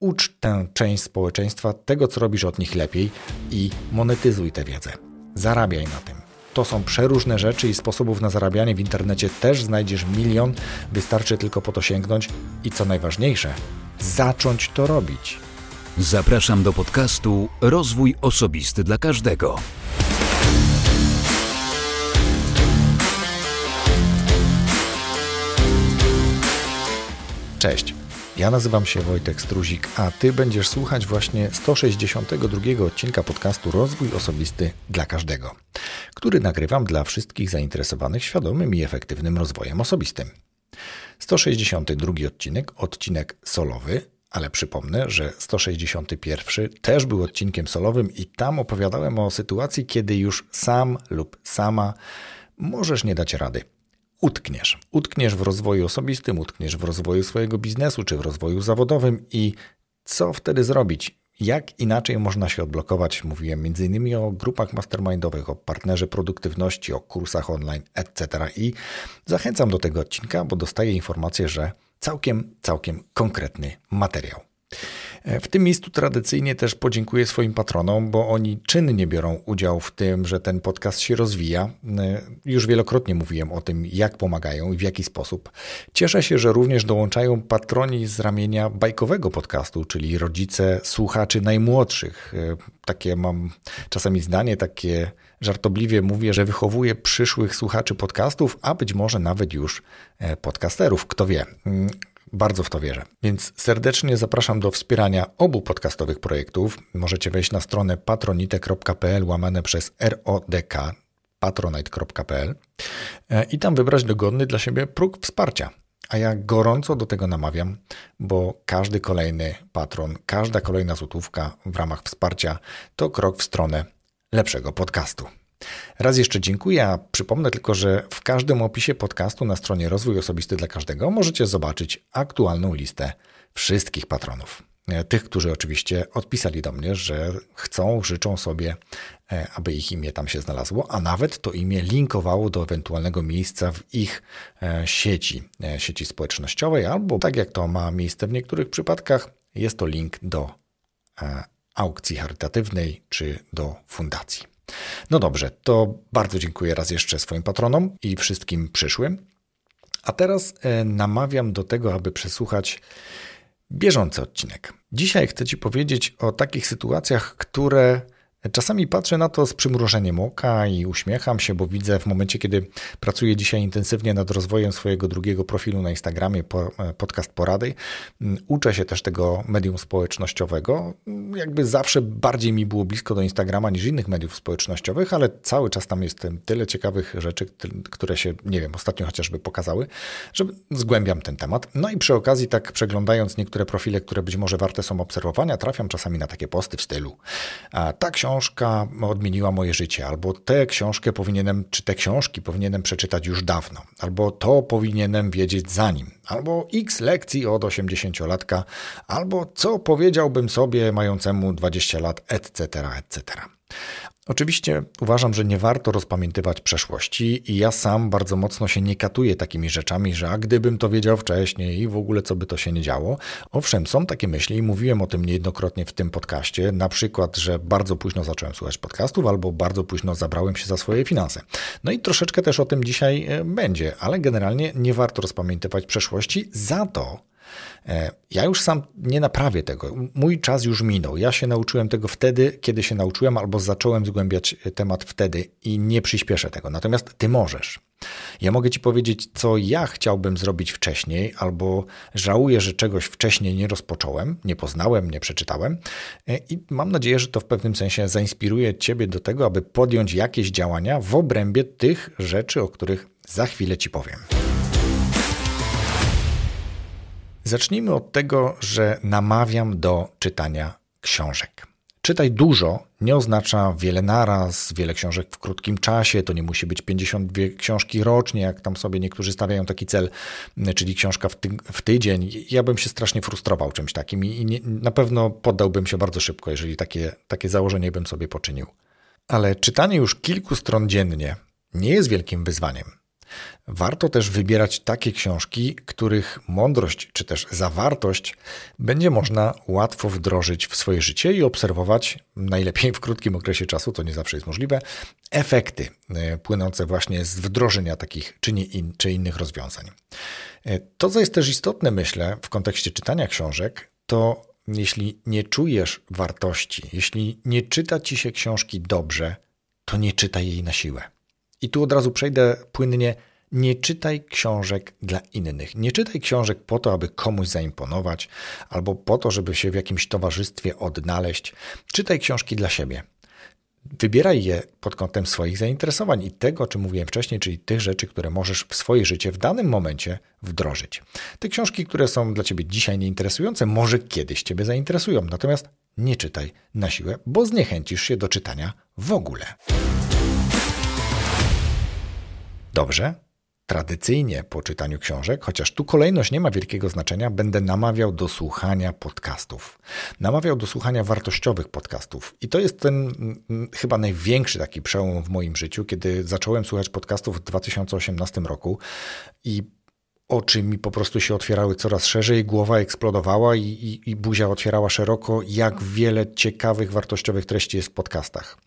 Ucz tę część społeczeństwa tego, co robisz od nich lepiej i monetyzuj tę wiedzę. Zarabiaj na tym. To są przeróżne rzeczy i sposobów na zarabianie w internecie też znajdziesz milion. Wystarczy tylko po to sięgnąć i co najważniejsze, zacząć to robić. Zapraszam do podcastu Rozwój Osobisty dla Każdego. Cześć. Ja nazywam się Wojtek Struzik, a Ty będziesz słuchać właśnie 162 odcinka podcastu Rozwój Osobisty dla Każdego, który nagrywam dla wszystkich zainteresowanych świadomym i efektywnym rozwojem osobistym. 162 odcinek, odcinek solowy, ale przypomnę, że 161 też był odcinkiem solowym i tam opowiadałem o sytuacji, kiedy już sam lub sama możesz nie dać rady utkniesz. Utkniesz w rozwoju osobistym, utkniesz w rozwoju swojego biznesu czy w rozwoju zawodowym i co wtedy zrobić? Jak inaczej można się odblokować? Mówiłem m.in. o grupach mastermindowych, o partnerze produktywności, o kursach online, etc. I zachęcam do tego odcinka, bo dostaję informację, że całkiem, całkiem konkretny materiał. E, w tym miejscu tradycyjnie też podziękuję swoim patronom, bo oni czynnie biorą udział w tym, że ten podcast się rozwija. E, już wielokrotnie mówiłem o tym, jak pomagają i w jaki sposób. Cieszę się, że również dołączają patroni z ramienia bajkowego podcastu, czyli rodzice słuchaczy najmłodszych. E, takie mam czasami zdanie, takie żartobliwie mówię, że wychowuję przyszłych słuchaczy podcastów, a być może nawet już podcasterów, kto wie. Bardzo w to wierzę. Więc serdecznie zapraszam do wspierania obu podcastowych projektów. Możecie wejść na stronę patronite.pl łamane przez RODK patronite.pl e, i tam wybrać dogodny dla siebie próg wsparcia. A ja gorąco do tego namawiam, bo każdy kolejny patron, każda kolejna złotówka w ramach wsparcia to krok w stronę lepszego podcastu. Raz jeszcze dziękuję, a przypomnę tylko, że w każdym opisie podcastu na stronie Rozwój Osobisty dla Każdego możecie zobaczyć aktualną listę wszystkich patronów. E, tych, którzy oczywiście odpisali do mnie, że chcą, życzą sobie, e, aby ich imię tam się znalazło, a nawet to imię linkowało do ewentualnego miejsca w ich e, sieci, sieci społecznościowej, albo tak jak to ma miejsce w niektórych przypadkach, jest to link do aukcji charytatywnej czy do fundacji. No dobrze, to bardzo dziękuję raz jeszcze swoim patronom i wszystkim przyszłym. A teraz e, namawiam do tego, aby przesłuchać bieżący odcinek. Dzisiaj chcę Ci powiedzieć o takich sytuacjach, które Czasami patrzę na to z przymrużeniem oka i uśmiecham się, bo widzę w momencie, kiedy pracuję dzisiaj intensywnie nad rozwojem swojego drugiego profilu na Instagramie, podcast porady, uczę się też tego medium społecznościowego. Jakby zawsze bardziej mi było blisko do Instagrama niż innych mediów społecznościowych, ale cały czas tam jest tyle ciekawych rzeczy, które się, nie wiem, ostatnio chociażby pokazały, że zgłębiam ten temat. No i przy okazji, tak przeglądając niektóre profile, które być może warte są obserwowania, trafiam czasami na takie posty w stylu. Ta książka książka odmieniła moje życie, albo tę książkę powinienem, czy te książki powinienem przeczytać już dawno, albo to powinienem wiedzieć zanim, albo x lekcji od 80-latka, albo co powiedziałbym sobie mającemu 20 lat, etc., etc. Oczywiście uważam, że nie warto rozpamiętywać przeszłości i ja sam bardzo mocno się nie katuję takimi rzeczami, że a gdybym to wiedział wcześniej i w ogóle co by to się nie działo. Owszem, są takie myśli i mówiłem o tym niejednokrotnie w tym podcaście, na przykład, że bardzo późno zacząłem słuchać podcastów albo bardzo późno zabrałem się za swoje finanse. No i troszeczkę też o tym dzisiaj e, będzie, ale generalnie nie warto rozpamiętywać przeszłości, za to ja już sam nie naprawię tego. Mój czas już minął. Ja się nauczyłem tego wtedy, kiedy się nauczyłem, albo zacząłem zgłębiać temat wtedy i nie przyspieszę tego. Natomiast ty możesz. Ja mogę ci powiedzieć, co ja chciałbym zrobić wcześniej, albo żałuję, że czegoś wcześniej nie rozpocząłem, nie poznałem, nie przeczytałem. E, I mam nadzieję, że to w pewnym sensie zainspiruje ciebie do tego, aby podjąć jakieś działania w obrębie tych rzeczy, o których za chwilę ci powiem. Zacznijmy od tego, że namawiam do czytania książek. Czytaj dużo nie oznacza wiele naraz, wiele książek w krótkim czasie. To nie musi być 52 książki rocznie, jak tam sobie niektórzy stawiają taki cel, czyli książka w, ty w tydzień. Ja bym się strasznie frustrował czymś takim i nie, na pewno poddałbym się bardzo szybko, jeżeli takie, takie założenie bym sobie poczynił. Ale czytanie już kilku stron dziennie nie jest wielkim wyzwaniem. Warto też wybierać takie książki, których mądrość czy też zawartość będzie można łatwo wdrożyć w swoje życie i obserwować, najlepiej w krótkim okresie czasu, to nie zawsze jest możliwe, efekty e, płynące właśnie z wdrożenia takich czy, nie in, czy innych rozwiązań. E, to, co jest też istotne, myślę, w kontekście czytania książek, to jeśli nie czujesz wartości, jeśli nie czyta ci się książki dobrze, to nie czytaj jej na siłę. I tu od razu przejdę płynnie. Nie czytaj książek dla innych. Nie czytaj książek po to, aby komuś zaimponować, albo po to, żeby się w jakimś towarzystwie odnaleźć. Czytaj książki dla siebie. Wybieraj je pod kątem swoich zainteresowań i tego, czym mówiłem wcześniej, czyli tych rzeczy, które możesz w swoje życie w danym momencie wdrożyć. Te książki, które są dla ciebie dzisiaj nieinteresujące, może kiedyś ciebie zainteresują, natomiast nie czytaj na siłę, bo zniechęcisz się do czytania w ogóle. Dobrze, Tradycyjnie po czytaniu książek, chociaż tu kolejność nie ma wielkiego znaczenia, będę namawiał do słuchania podcastów. Namawiał do słuchania wartościowych podcastów. I to jest ten mm, chyba największy taki przełom w moim życiu, kiedy zacząłem słuchać podcastów w 2018 roku i oczy mi po prostu się otwierały coraz szerzej, głowa eksplodowała i, i, i, buzia otwierała szeroko, jak wiele ciekawych, wartościowych treści jest w podcastach.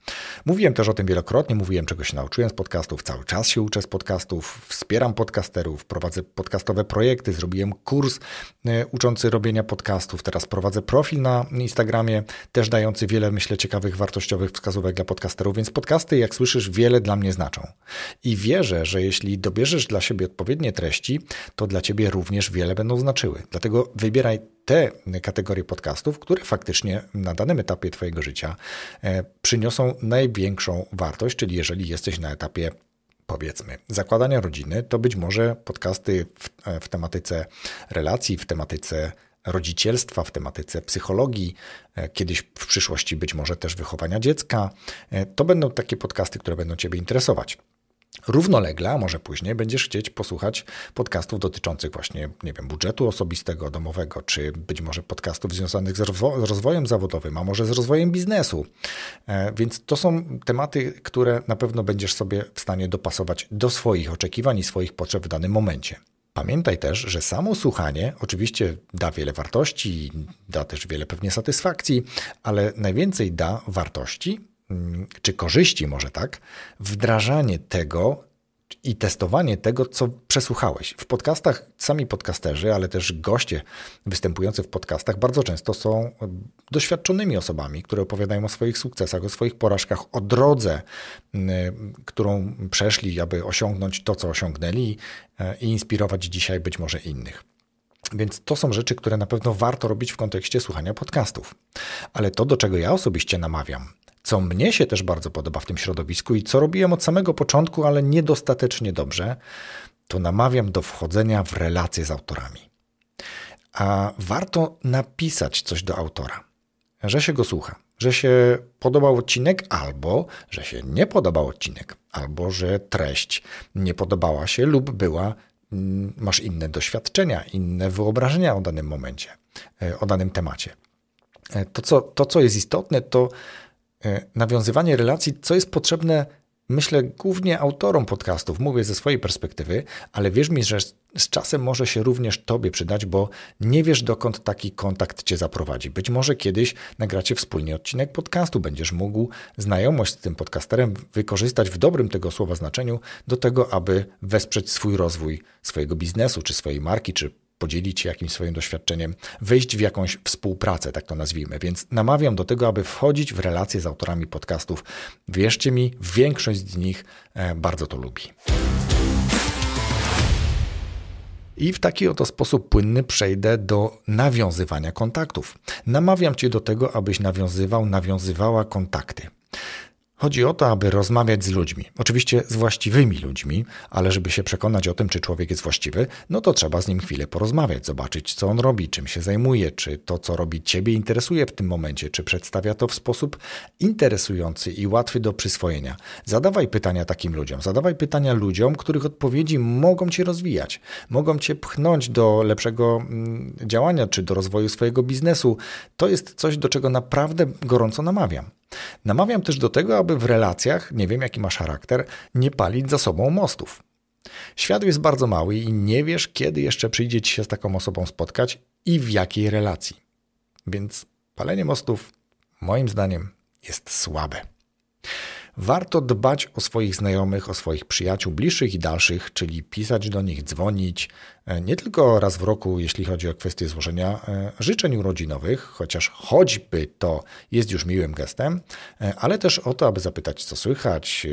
Mówiłem też o tym wielokrotnie, mówiłem czego się nauczyłem z podcastów, cały czas się uczę z podcastów, wspieram podcasterów, prowadzę podcastowe projekty, zrobiłem kurs e, uczący robienia podcastów, teraz prowadzę profil na Instagramie, też dający wiele, myślę, ciekawych, wartościowych wskazówek dla podcasterów, więc podcasty, jak słyszysz, wiele dla mnie znaczą. I wierzę, że jeśli dobierzesz dla siebie odpowiednie treści, to dla ciebie również wiele będą znaczyły. Dlatego wybieraj te kategorie podcastów, które faktycznie na danym etapie Twojego życia e, przyniosą największą wartość, czyli jeżeli jesteś na etapie powiedzmy, zakładania rodziny, to być może podcasty w, e, w, tematyce relacji, w tematyce rodzicielstwa, w tematyce psychologii, e, kiedyś w przyszłości być może też wychowania dziecka. To będą takie podcasty, które będą Ciebie interesować. Równolegle, a może później, będziesz chcieć posłuchać podcastów dotyczących właśnie, nie wiem, budżetu osobistego, domowego, czy być może podcastów związanych z, rozwo z rozwojem zawodowym, a może z rozwojem biznesu. E, więc to są tematy, które na pewno będziesz sobie w stanie dopasować do swoich oczekiwań i swoich potrzeb w danym momencie. Pamiętaj też, że samo słuchanie oczywiście da wiele wartości, da też wiele pewnie satysfakcji, ale najwięcej da wartości czy korzyści, może tak, wdrażanie tego i testowanie tego, co przesłuchałeś. W podcastach sami podcasterzy, ale też goście występujący w podcastach bardzo często są doświadczonymi osobami, które opowiadają o swoich sukcesach, o swoich porażkach, o drodze, mm, którą przeszli, aby osiągnąć to, co osiągnęli e, i inspirować dzisiaj być może innych. Więc to są rzeczy, które na pewno warto robić w kontekście słuchania podcastów. Ale to, do czego ja osobiście namawiam, co mnie się też bardzo podoba w tym środowisku i co robiłem od samego początku, ale niedostatecznie dobrze, to namawiam do wchodzenia w relacje z autorami. A warto napisać coś do autora, że się go słucha, że się podobał odcinek, albo że się nie podobał odcinek, albo że treść nie podobała się lub była, mm, masz inne doświadczenia, inne wyobrażenia o danym momencie, e, o danym temacie. E, to, co, to, co jest istotne, to nawiązywanie relacji, co jest potrzebne, myślę, głównie autorom podcastów. Mówię ze swojej perspektywy, ale wierz mi, że z czasem może się również Tobie przydać, bo nie wiesz, dokąd taki kontakt Cię zaprowadzi. Być może kiedyś nagracie wspólnie odcinek podcastu, będziesz mógł znajomość z tym podcasterem wykorzystać w dobrym tego słowa znaczeniu do tego, aby wesprzeć swój rozwój swojego biznesu, czy swojej marki, czy podzielić się jakimś swoim doświadczeniem, wejść w jakąś współpracę, tak to nazwijmy. Więc namawiam do tego, aby wchodzić w relacje z autorami podcastów. Wierzcie mi, większość z nich e, bardzo to lubi. I w taki oto sposób płynny przejdę do nawiązywania kontaktów. Namawiam Cię do tego, abyś nawiązywał, nawiązywała kontakty. Chodzi o to, aby rozmawiać z ludźmi. Oczywiście z właściwymi ludźmi, ale żeby się przekonać o tym, czy człowiek jest właściwy, no to trzeba z nim chwilę porozmawiać, zobaczyć, co on robi, czym się zajmuje, czy to, co robi Ciebie, interesuje w tym momencie, czy przedstawia to w sposób interesujący i łatwy do przyswojenia. Zadawaj pytania takim ludziom. Zadawaj pytania ludziom, których odpowiedzi mogą Cię rozwijać, mogą Cię pchnąć do lepszego mm, działania, czy do rozwoju swojego biznesu. To jest coś, do czego naprawdę gorąco namawiam. Namawiam też do tego, aby w relacjach, nie wiem jaki masz charakter, nie palić za sobą mostów. Świat jest bardzo mały i nie wiesz, kiedy jeszcze przyjdzie ci się z taką osobą spotkać i w jakiej relacji. Więc palenie mostów, moim zdaniem, jest słabe. Warto dbać o swoich znajomych, o swoich przyjaciół bliższych i dalszych, czyli pisać do nich, dzwonić, e, nie tylko raz w roku, jeśli chodzi o kwestię złożenia e, życzeń urodzinowych, chociaż choćby to jest już miłym gestem, e, ale też o to, aby zapytać, co słychać,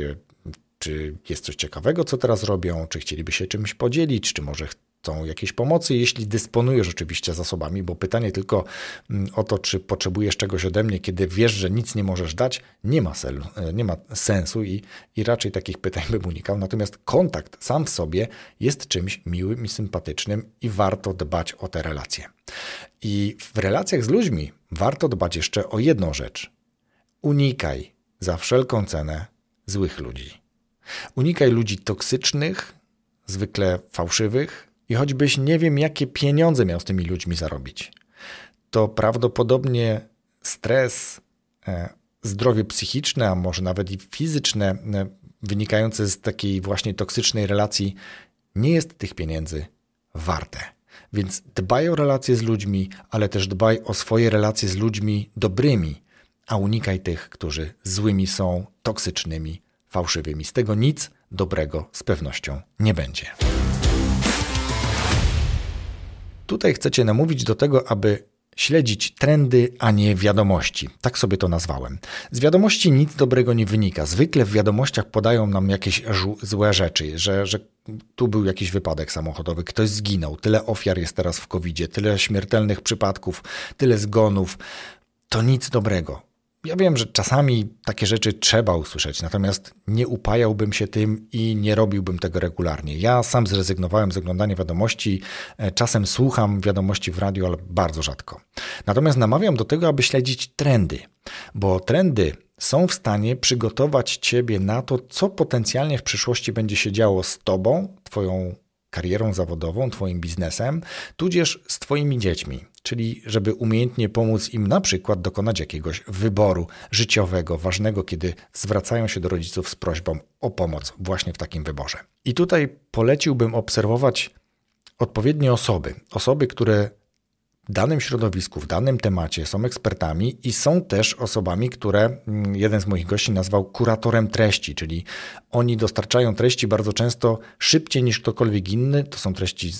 czy jest coś ciekawego, co teraz robią, czy chcieliby się czymś podzielić, czy może chcą jakiejś pomocy, jeśli dysponujesz oczywiście zasobami, bo pytanie tylko mm, o to, czy potrzebujesz czegoś ode mnie, kiedy wiesz, że nic nie możesz dać, nie ma, sel, e, nie ma sensu i, i raczej takich pytań bym unikał. Natomiast kontakt sam w sobie jest czymś miłym i sympatycznym i warto dbać o te relacje. I w relacjach z ludźmi warto dbać jeszcze o jedną rzecz. Unikaj za wszelką cenę złych ludzi. Unikaj ludzi toksycznych, zwykle fałszywych, i choćbyś nie wiem, jakie pieniądze miał z tymi ludźmi zarobić, to prawdopodobnie stres, e, zdrowie psychiczne, a może nawet i fizyczne, e, wynikające z takiej właśnie toksycznej relacji, nie jest tych pieniędzy warte. Więc dbaj o relacje z ludźmi, ale też dbaj o swoje relacje z ludźmi dobrymi, a unikaj tych, którzy złymi są, toksycznymi, fałszywymi. Z tego nic dobrego z pewnością nie będzie. Tutaj chcecie namówić do tego, aby śledzić trendy, a nie wiadomości. Tak sobie to nazwałem. Z wiadomości nic dobrego nie wynika. Zwykle w wiadomościach podają nam jakieś złe rzeczy, że, że tu był jakiś wypadek samochodowy, ktoś zginął, tyle ofiar jest teraz w covid tyle śmiertelnych przypadków, tyle zgonów. To nic dobrego. Ja wiem, że czasami takie rzeczy trzeba usłyszeć, natomiast nie upajałbym się tym i nie robiłbym tego regularnie. Ja sam zrezygnowałem z oglądania wiadomości, e, czasem słucham wiadomości w radiu, ale bardzo rzadko. Natomiast namawiam do tego, aby śledzić trendy, bo trendy są w stanie przygotować ciebie na to, co potencjalnie w przyszłości będzie się działo z tobą, twoją karierą zawodową, Twoim biznesem, tudzież z Twoimi dziećmi, czyli żeby umiejętnie pomóc im na przykład dokonać jakiegoś wyboru życiowego, ważnego, kiedy zwracają się do rodziców z prośbą o pomoc właśnie w takim wyborze. I tutaj poleciłbym obserwować odpowiednie osoby, osoby, które w danym środowisku, w danym temacie są ekspertami i są też osobami, które mm, jeden z moich gości nazwał kuratorem treści, czyli oni dostarczają treści bardzo często szybciej niż ktokolwiek inny. To są treści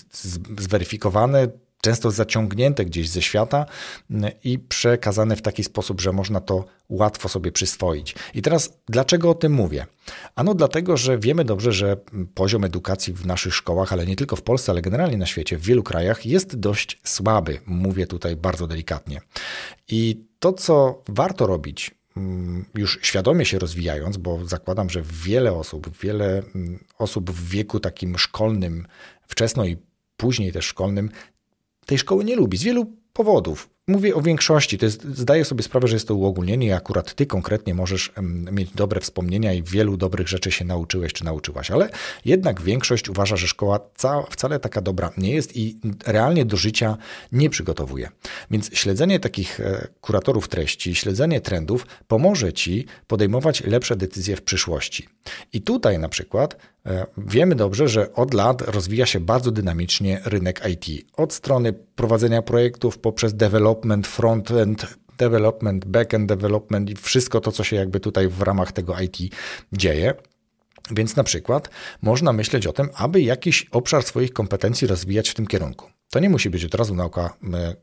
zweryfikowane, często zaciągnięte gdzieś ze świata mm, i przekazane w taki sposób, że można to łatwo sobie przyswoić. I teraz dlaczego o tym mówię? Ano dlatego, że wiemy dobrze, że poziom edukacji w naszych szkołach, ale nie tylko w Polsce, ale generalnie na świecie, w wielu krajach jest dość słaby. Mówię tutaj bardzo delikatnie. I to, co warto robić, mm, już świadomie się rozwijając, bo zakładam, że wiele osób, wiele mm, osób w wieku takim szkolnym, wczesno i później też szkolnym, tej szkoły nie lubi z wielu powodów. Mówię o większości, to jest, zdaję sobie sprawę, że jest to uogólnienie i akurat ty konkretnie możesz mieć dobre wspomnienia i wielu dobrych rzeczy się nauczyłeś czy nauczyłaś, ale jednak większość uważa, że szkoła wcale taka dobra nie jest i realnie do życia nie przygotowuje. Więc śledzenie takich e, kuratorów treści, śledzenie trendów pomoże ci podejmować lepsze decyzje w przyszłości. I tutaj na przykład wiemy dobrze, że od lat rozwija się bardzo dynamicznie rynek IT. Od strony prowadzenia projektów poprzez development front-end development, back-end development i wszystko to, co się jakby tutaj w ramach tego IT dzieje. Więc na przykład można myśleć o tym, aby jakiś obszar swoich kompetencji rozwijać w tym kierunku. To nie musi być od razu nauka e,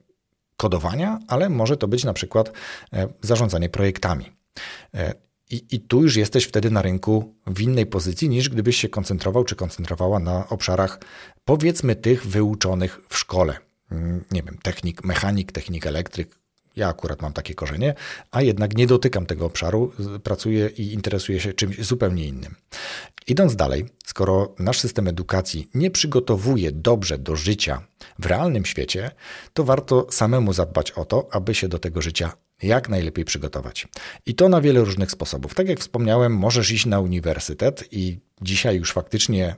kodowania, ale może to być na przykład e, zarządzanie projektami. I, I, tu już jesteś wtedy na rynku w innej pozycji niż gdybyś się koncentrował czy koncentrowała na obszarach, powiedzmy, tych wyuczonych w szkole. Mm, nie wiem, technik, mechanik, technik elektryk. Ja akurat mam takie korzenie, a jednak nie dotykam tego obszaru, pracuję i interesuję się czymś zupełnie innym. Idąc dalej, skoro nasz system edukacji nie przygotowuje dobrze do życia w realnym świecie, to warto samemu zadbać o to, aby się do tego życia jak najlepiej przygotować. I to na wiele różnych sposobów. Tak jak wspomniałem, możesz iść na uniwersytet i dzisiaj już faktycznie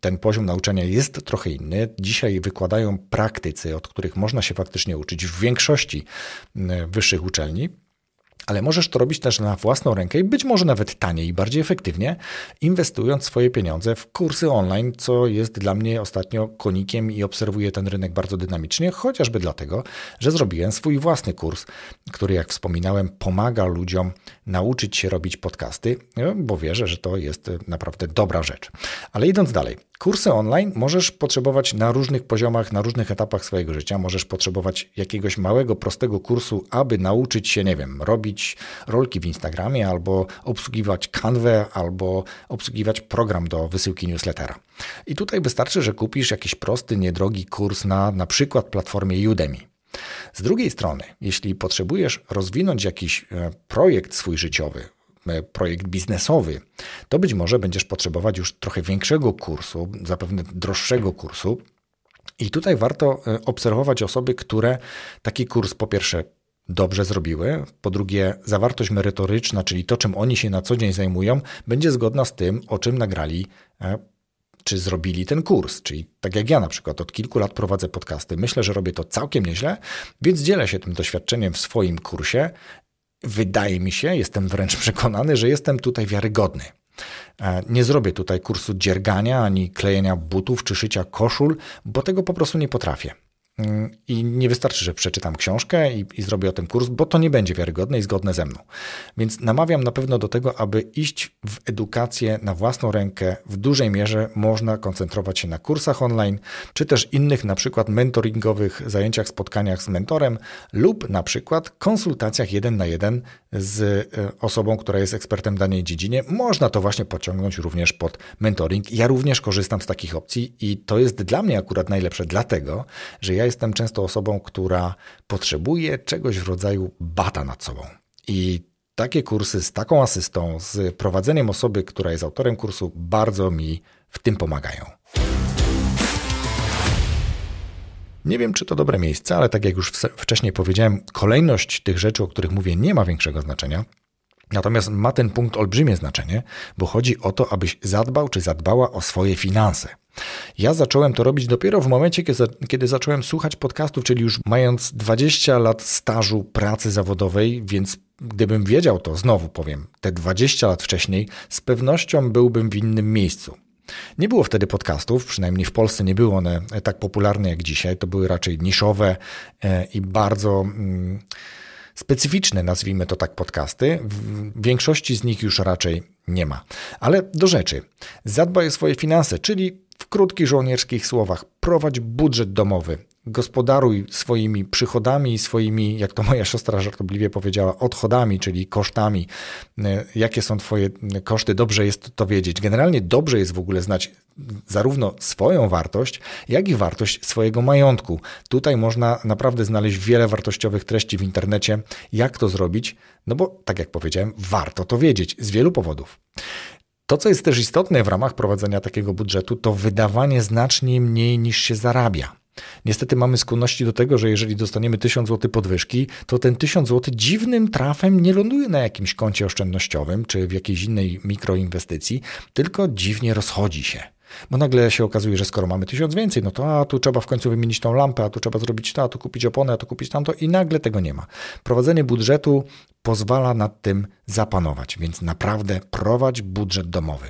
ten poziom nauczania jest trochę inny. Dzisiaj wykładają praktycy, od których można się faktycznie uczyć w większości wyższych uczelni. Ale możesz to robić też na własną rękę i być może nawet taniej i bardziej efektywnie, inwestując swoje pieniądze w kursy online, co jest dla mnie ostatnio konikiem i obserwuję ten rynek bardzo dynamicznie, chociażby dlatego, że zrobiłem swój własny kurs, który, jak wspominałem, pomaga ludziom nauczyć się robić podcasty, bo wierzę, że to jest naprawdę dobra rzecz. Ale idąc dalej, Kursy online możesz potrzebować na różnych poziomach, na różnych etapach swojego życia. Możesz potrzebować jakiegoś małego, prostego kursu, aby nauczyć się, nie wiem, robić rolki w Instagramie, albo obsługiwać kanwę, albo obsługiwać program do wysyłki newslettera. I tutaj wystarczy, że kupisz jakiś prosty, niedrogi kurs na na przykład platformie Udemy. Z drugiej strony, jeśli potrzebujesz rozwinąć jakiś e, projekt swój życiowy, E, projekt biznesowy, to być może będziesz potrzebować już trochę większego kursu, zapewne droższego kursu. I tutaj warto e, obserwować osoby, które taki kurs po pierwsze dobrze zrobiły. Po drugie, zawartość merytoryczna, czyli to, czym oni się na co dzień zajmują, będzie zgodna z tym, o czym nagrali e, czy zrobili ten kurs. Czyli tak jak ja na przykład od kilku lat prowadzę podcasty, myślę, że robię to całkiem nieźle, więc dzielę się tym doświadczeniem w swoim kursie wydaje mi się, jestem wręcz przekonany, że jestem tutaj wiarygodny. E, nie zrobię tutaj kursu dziergania, ani klejenia butów czy szycia koszul, bo tego po prostu nie potrafię. I nie wystarczy, że przeczytam książkę i, i, zrobię o tym kurs, bo to nie będzie wiarygodne i zgodne ze mną. Więc namawiam na pewno do tego, aby iść w edukację na własną rękę. W dużej mierze można koncentrować się na kursach online, czy też innych, na przykład mentoringowych zajęciach, spotkaniach z mentorem, lub na przykład konsultacjach jeden na jeden z e, osobą, która jest ekspertem w danej dziedzinie. Można to właśnie pociągnąć również pod mentoring. Ja również korzystam z takich opcji i to jest dla mnie akurat najlepsze, dlatego, że ja jestem często osobą, która potrzebuje czegoś w rodzaju bata nad sobą. I takie kursy z taką asystą, z prowadzeniem osoby, która jest autorem kursu, bardzo mi w tym pomagają. Nie wiem, czy to dobre miejsce, ale tak jak już wcześniej powiedziałem, kolejność tych rzeczy, o których mówię, nie ma większego znaczenia. Natomiast ma ten punkt olbrzymie znaczenie, bo chodzi o to, abyś zadbał czy zadbała o swoje finanse. Ja zacząłem to robić dopiero w momencie, kiedy zacząłem słuchać podcastów, czyli już mając 20 lat stażu pracy zawodowej, więc gdybym wiedział to, znowu powiem, te 20 lat wcześniej, z pewnością byłbym w innym miejscu. Nie było wtedy podcastów, przynajmniej w Polsce nie były one tak popularne jak dzisiaj. To były raczej niszowe e, i bardzo mm, specyficzne, nazwijmy to tak, podcasty. W większości z nich już raczej nie ma. Ale do rzeczy. Zadbaj o swoje finanse, czyli w krótkich żołnierskich słowach, prowadź budżet domowy, gospodaruj swoimi przychodami i swoimi, jak to moja siostra żartobliwie powiedziała, odchodami, czyli kosztami. E, jakie są Twoje koszty? Dobrze jest to wiedzieć. Generalnie dobrze jest w ogóle znać zarówno swoją wartość, jak i wartość swojego majątku. Tutaj można naprawdę znaleźć wiele wartościowych treści w internecie. Jak to zrobić? No bo, tak jak powiedziałem, warto to wiedzieć z wielu powodów. To, co jest też istotne w ramach prowadzenia takiego budżetu, to wydawanie znacznie mniej niż się zarabia. Niestety mamy skłonności do tego, że jeżeli dostaniemy 1000 zł podwyżki, to ten 1000 zł dziwnym trafem nie ląduje na jakimś koncie oszczędnościowym czy w jakiejś innej mikroinwestycji, tylko dziwnie rozchodzi się. Bo nagle się okazuje, że skoro mamy tysiąc więcej, no to a tu trzeba w końcu wymienić tą lampę, a tu trzeba zrobić to, a tu kupić oponę, a tu kupić tamto i nagle tego nie ma. Prowadzenie budżetu pozwala nad tym zapanować, więc naprawdę prowadź budżet domowy.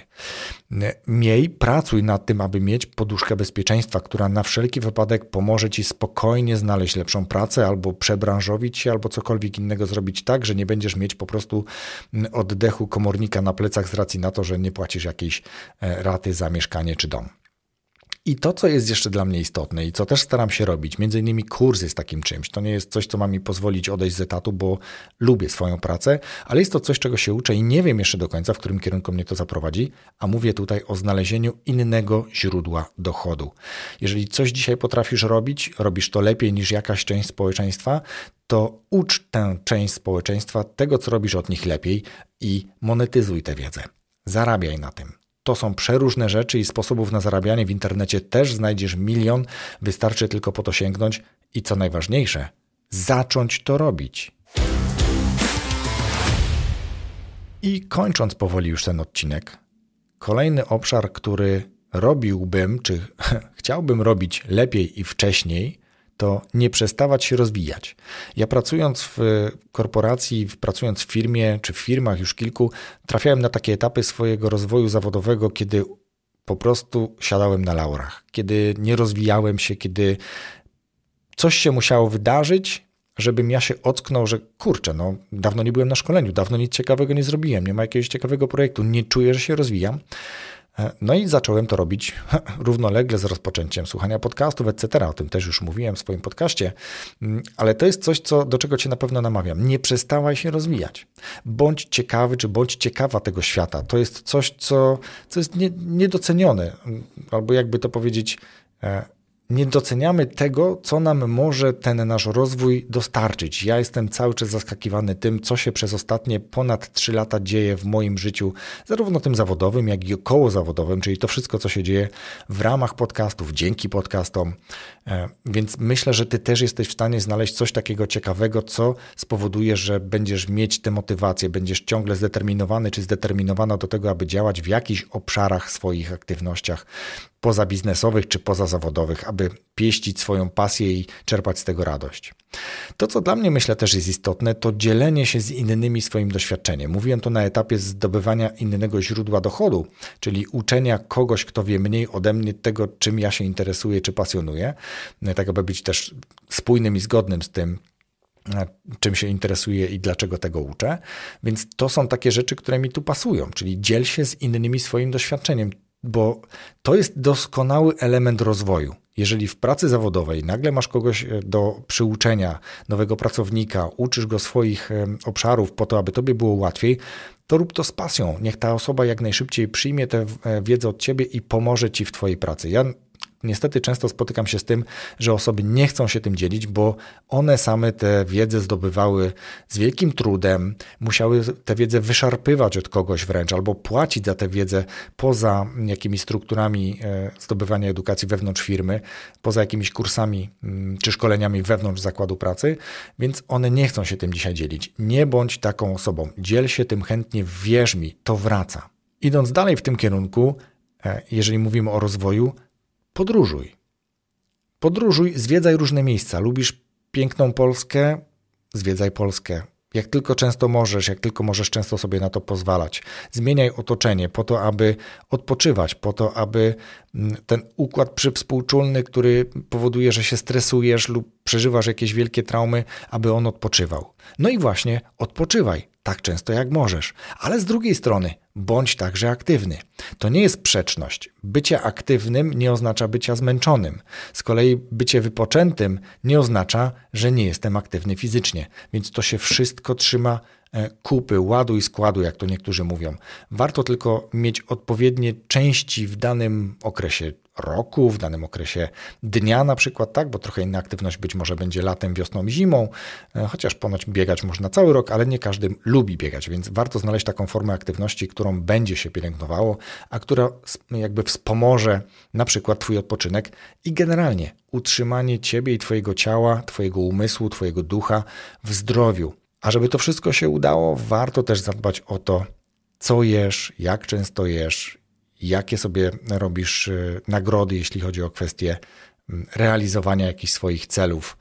Miej, pracuj nad tym, aby mieć poduszkę bezpieczeństwa, która na wszelki wypadek pomoże Ci spokojnie znaleźć lepszą pracę albo przebranżowić się, albo cokolwiek innego zrobić tak, że nie będziesz mieć po prostu oddechu komornika na plecach z racji na to, że nie płacisz jakiejś e, raty za mieszkanie czy dom. I to, co jest jeszcze dla mnie istotne i co też staram się robić, między innymi kursy z takim czymś, to nie jest coś, co ma mi pozwolić odejść z etatu, bo lubię swoją pracę, ale jest to coś, czego się uczę i nie wiem jeszcze do końca, w którym kierunku mnie to zaprowadzi, a mówię tutaj o znalezieniu innego źródła dochodu. Jeżeli coś dzisiaj potrafisz robić, robisz to lepiej niż jakaś część społeczeństwa, to ucz tę część społeczeństwa tego, co robisz od nich lepiej i monetyzuj tę wiedzę. Zarabiaj na tym. To są przeróżne rzeczy i sposobów na zarabianie w internecie też znajdziesz milion. Wystarczy tylko po to sięgnąć i co najważniejsze, zacząć to robić. I kończąc powoli już ten odcinek, kolejny obszar, który robiłbym, czy chciałbym robić lepiej i wcześniej, to nie przestawać się rozwijać. Ja pracując w korporacji, pracując w firmie czy w firmach już kilku, trafiałem na takie etapy swojego rozwoju zawodowego, kiedy po prostu siadałem na laurach, kiedy nie rozwijałem się, kiedy coś się musiało wydarzyć, żebym ja się ocknął, że kurczę, no dawno nie byłem na szkoleniu, dawno nic ciekawego nie zrobiłem, nie ma jakiegoś ciekawego projektu, nie czuję, że się rozwijam. No i zacząłem to robić równolegle z rozpoczęciem słuchania podcastów, etc. O tym też już mówiłem w swoim podcaście, mm, ale to jest coś, co, do czego Cię na pewno namawiam. Nie przestawaj się rozwijać. Bądź ciekawy, czy bądź ciekawa tego świata. To jest coś, co, co jest nie, niedocenione, albo jakby to powiedzieć, e, nie doceniamy tego, co nam może ten nasz rozwój dostarczyć. Ja jestem cały czas zaskakiwany tym, co się przez ostatnie ponad 3 lata dzieje w moim życiu, zarówno tym zawodowym, jak i około zawodowym, czyli to wszystko, co się dzieje w ramach podcastów, dzięki podcastom. E, więc myślę, że ty też jesteś w stanie znaleźć coś takiego ciekawego, co spowoduje, że będziesz mieć tę motywację, będziesz ciągle zdeterminowany czy zdeterminowana do tego, aby działać w jakichś obszarach swoich aktywnościach pozabiznesowych czy pozazawodowych, aby pieścić swoją pasję i czerpać z tego radość. To, co dla mnie myślę też jest istotne, to dzielenie się z innymi swoim doświadczeniem. Mówiłem to na etapie zdobywania innego źródła dochodu, czyli uczenia kogoś, kto wie mniej ode mnie tego, czym ja się interesuję czy pasjonuję, tak aby być też spójnym i zgodnym z tym, czym się interesuję i dlaczego tego uczę. Więc to są takie rzeczy, które mi tu pasują, czyli dziel się z innymi swoim doświadczeniem bo to jest doskonały element rozwoju. Jeżeli w pracy zawodowej nagle masz kogoś e, do przyuczenia, nowego pracownika, uczysz go swoich e, obszarów po to, aby tobie było łatwiej, to rób to z pasją. Niech ta osoba jak najszybciej przyjmie tę e, wiedzę od ciebie i pomoże ci w twojej pracy. Ja niestety często spotykam się z tym, że osoby nie chcą się tym dzielić, bo one same tę wiedzę zdobywały z wielkim trudem, musiały tę wiedzę wyszarpywać od kogoś wręcz, albo płacić za tę wiedzę poza jakimiś strukturami e, zdobywania edukacji wewnątrz firmy, poza jakimiś kursami mm, czy szkoleniami wewnątrz zakładu pracy, więc one nie chcą się tym dzisiaj dzielić. Nie bądź taką osobą. Dziel się tym chętnie, wierz mi, to wraca. Idąc dalej w tym kierunku, e, jeżeli mówimy o rozwoju, podróżuj. Podróżuj, zwiedzaj różne miejsca. Lubisz piękną Polskę? Zwiedzaj Polskę. Jak tylko często możesz, jak tylko możesz często sobie na to pozwalać. Zmieniaj otoczenie po to, aby odpoczywać, po to, aby mm, ten układ przywspółczulny, który powoduje, że się stresujesz lub przeżywasz jakieś wielkie traumy, aby on odpoczywał. No i właśnie odpoczywaj tak często jak możesz, ale z drugiej strony bądź także aktywny. To nie jest sprzeczność. Bycie aktywnym nie oznacza bycia zmęczonym. Z kolei bycie wypoczętym nie oznacza, że nie jestem aktywny fizycznie. Więc to się wszystko trzyma kupy, ładu i składu, jak to niektórzy mówią. Warto tylko mieć odpowiednie części w danym okresie roku, w danym okresie dnia na przykład, tak, bo trochę inna aktywność być może będzie latem, wiosną, zimą, e, chociaż ponoć biegać można cały rok, ale nie każdy lubi biegać, więc warto znaleźć taką formę aktywności, którą będzie się pielęgnowało, a która jakby wspomoże na przykład Twój odpoczynek i generalnie utrzymanie Ciebie i Twojego ciała, Twojego umysłu, Twojego ducha w zdrowiu. A żeby to wszystko się udało, warto też zadbać o to, co jesz, jak często jesz, jakie sobie robisz y, nagrody, jeśli chodzi o kwestie mm, realizowania jakichś swoich celów.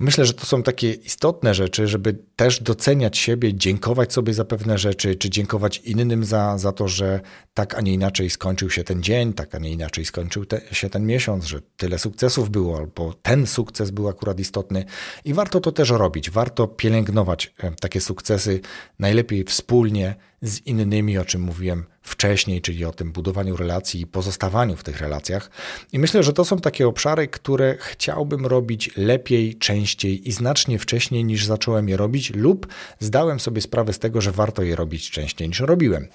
Myślę, że to są takie istotne rzeczy, żeby też doceniać siebie, dziękować sobie za pewne rzeczy, czy dziękować innym za, za to, że tak, a nie inaczej skończył się ten dzień, tak, a nie inaczej skończył te, się ten miesiąc, że tyle sukcesów było, albo ten sukces był akurat istotny. I warto to też robić. Warto pielęgnować e, takie sukcesy, najlepiej wspólnie z innymi, o czym mówiłem wcześniej, czyli o tym budowaniu relacji i pozostawaniu w tych relacjach. I myślę, że to są takie obszary, które chciałbym robić lepiej, częściej i znacznie wcześniej niż zacząłem je robić, lub zdałem sobie sprawę z tego, że warto je robić częściej niż robiłem.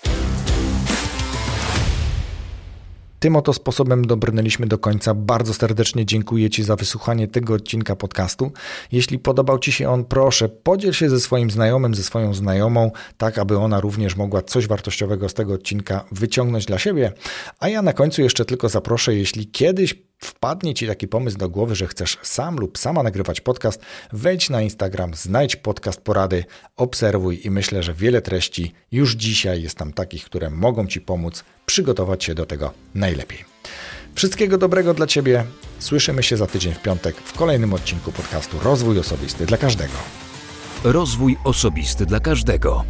Tym oto sposobem dobrnęliśmy do końca. Bardzo serdecznie dziękuję Ci za wysłuchanie tego odcinka podcastu. Jeśli podobał Ci się on, proszę podziel się ze swoim znajomym, ze swoją znajomą, tak aby ona również mogła coś wartościowego z tego odcinka wyciągnąć dla siebie. A ja na końcu jeszcze tylko zaproszę, jeśli kiedyś wpadnie Ci taki pomysł do głowy, że chcesz sam lub sama nagrywać podcast, wejdź na Instagram, znajdź podcast porady, obserwuj i myślę, że wiele treści już dzisiaj jest tam takich, które mogą Ci pomóc przygotować się do tego najlepiej. Wszystkiego dobrego dla Ciebie. Słyszymy się za tydzień w piątek w kolejnym odcinku podcastu Rozwój Osobisty dla Każdego. Rozwój osobisty dla każdego.